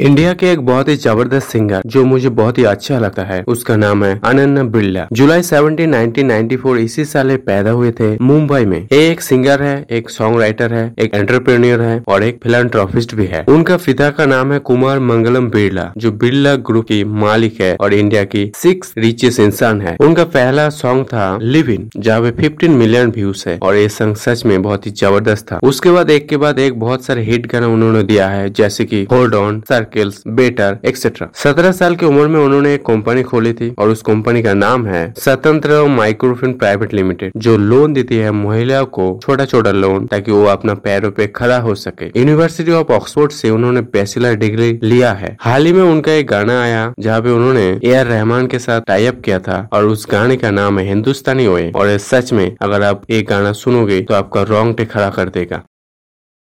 India के एक बहुत ही ज़बरदस्त सिंगर जो मुझे बहुत ही अच्छा लगता है उसका नाम है अनन्ना बिरला। जुलाई 17, 1994 इसी साल पैदा हुए थे मुंबई में। ये एक सिंगर है एक सॉन्ग राइटर है एक एंटरप्रेन्योर है और एक फिलान्ट्रॉफिस्ट भी है। उनका पिता का नाम है कुमार मंगलम बिरला जो बिरला ग्रुप की मालिक है और इंडिया की सिक्स रिचेस्ट इंसान है। उनका पहला सॉन्ग था लिव इन जहाँ पे फिफ्टीन मिलियन व्यूज़ है और ये सॉन्ग सच में बहुत ही ज़बरदस्त था। उसके बाद एक के बाद एक बहुत सारे हिट गाना उन्होंने दिया है जैसे की hold on sir circles better etcetera सत्रह साल की उम्र में उन्होंने एक कंपनी खोली थी और उस कंपनी का नाम है स्वतंत्र माइक्रोफिन प्राइवेट लिमिटेड, जो लोन देती है महिलाओं को छोटा छोटा लोन ताकि वो अपना पैरों पे खड़ा हो सके। यूनिवर्सिटी ऑफ़ ऑक्सफोर्ड से उन्होंने बैचलर डिग्री लिया है। हाल ही में उनका एक गाना आया, जहाँ पे उन्होंने ए आर रहमान के साथ टाइप किया था और उस गाने का नाम है हिंदुस्तानी ओए और सच में, अगर आप एक गाना सुनोगे तो आपका रोंगटे खड़ा कर देगा।